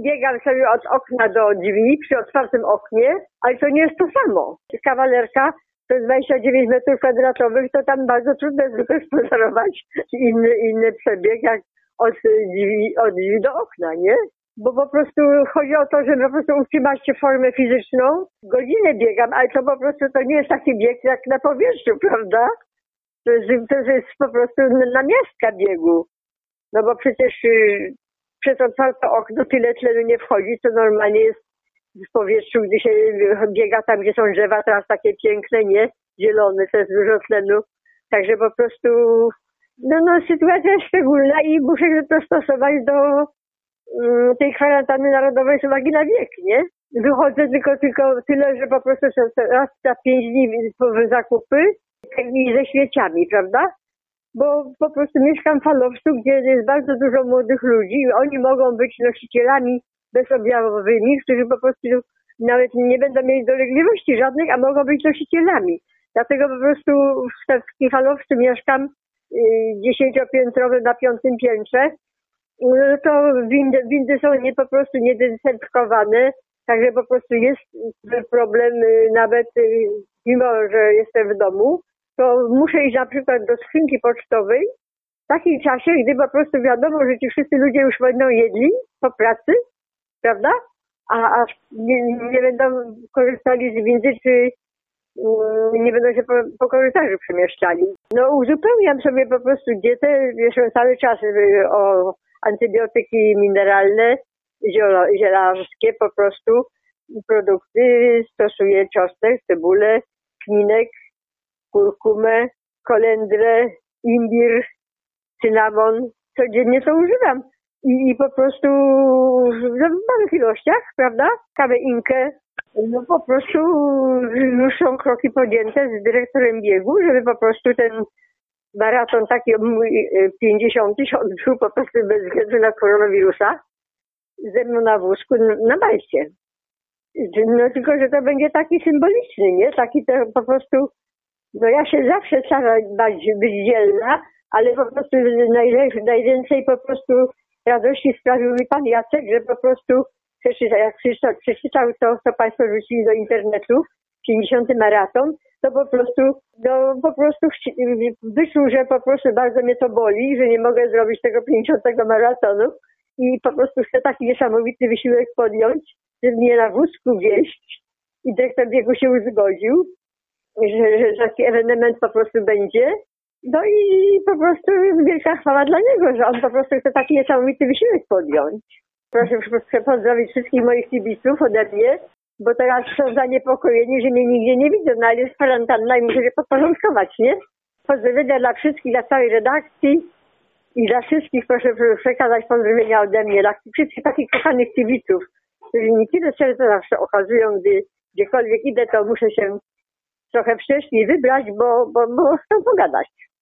Biegam sobie od okna do drzwi przy otwartym oknie, ale to nie jest to samo. Kawalerka to jest 29 metrów kwadratowych, to tam bardzo trudno jest wygospodarować inny, inny przebieg jak od drzwi, od drzwi do okna, nie? Bo po prostu chodzi o to, żeby po prostu utrzymać się formę fizyczną. Godzinę biegam, ale to po prostu to nie jest taki bieg jak na powierzchni, prawda? To jest, to jest po prostu namiastka biegu. No bo przecież y, przez otwarte okno tyle tlenu nie wchodzi, co normalnie jest w powietrzu, gdy się biega tam, gdzie są drzewa, teraz takie piękne, nie? Zielone, to jest dużo tlenu. Także po prostu, no, no sytuacja jest szczególna i muszę się dostosować do mm, tej kwarantanny narodowej z uwagi na wiek, nie? Wychodzę tylko, tylko tyle, że po prostu raz na pięć dni zakupy i ze śmieciami, prawda? Bo po prostu mieszkam w Falowcu, gdzie jest bardzo dużo młodych ludzi i oni mogą być nosicielami bezobjawowymi, którzy po prostu nawet nie będą mieli dolegliwości żadnych, a mogą być nosicielami. Dlatego po prostu w Kifalowcu mieszkam y, dziesięciopiętrowy na piątym piętrze. No to windy, windy są nie, po prostu niedezynfekowane, także po prostu jest problem y, nawet y, mimo, że jestem w domu, to muszę iść na przykład do skrzynki pocztowej w takim czasie, gdy po prostu wiadomo, że ci wszyscy ludzie już będą jedli po pracy, prawda? A, a nie, nie będą korzystali z windy, czy mm, nie będą się po, po korytarzu przemieszczali. No uzupełniam sobie po prostu dietę, wiesz, cały czas y, o antybiotyki mineralne, zielarskie po prostu, produkty, stosuję czosnek, cebulę, kminek, kurkumę, kolendrę, imbir, cynamon. Codziennie to używam i, i po prostu w małych ilościach, prawda? Kawę inkę. No po prostu już są kroki podjęte z dyrektorem biegu, żeby po prostu ten maraton taki mój 50 tysiąc był po prostu bez względu na koronawirusa ze mną na wózku na Malcie. No tylko, że to będzie taki symboliczny, nie? Taki to po prostu, no ja się zawsze staram być dzielna, ale po prostu najwięcej po prostu radości sprawił mi pan Jacek, że po prostu przeczytał, jak przeczytał, przeczytał to, co państwo rzucili do internetu, 50 maraton, to po prostu, no po prostu wyczuł, że po prostu bardzo mnie to boli, że nie mogę zrobić tego 50 maratonu i po prostu chcę taki niesamowity wysiłek podjąć, żeby mnie na wózku wieść i dyrektor biegu się uzgodził, że, że taki ewenement po prostu będzie no i po prostu wielka chwała dla niego, że on po prostu chce taki niesamowity wysiłek podjąć. Proszę, pozdrowić wszystkich moich kibiców ode mnie, bo teraz są zaniepokojeni, że mnie nigdzie nie widzą, no ale jest kwarantanna i muszę się podporządkować, nie? Pozdrowienia dla wszystkich, dla całej redakcji i dla wszystkich proszę przekazać pozdrowienia ode mnie, dla wszystkich takich kochanych kibiców, którzy mi tyle serca zawsze okazują, gdy gdziekolwiek idę, to muszę się trochę wcześniej wybrać, bo, bo, bo chcę pogadać.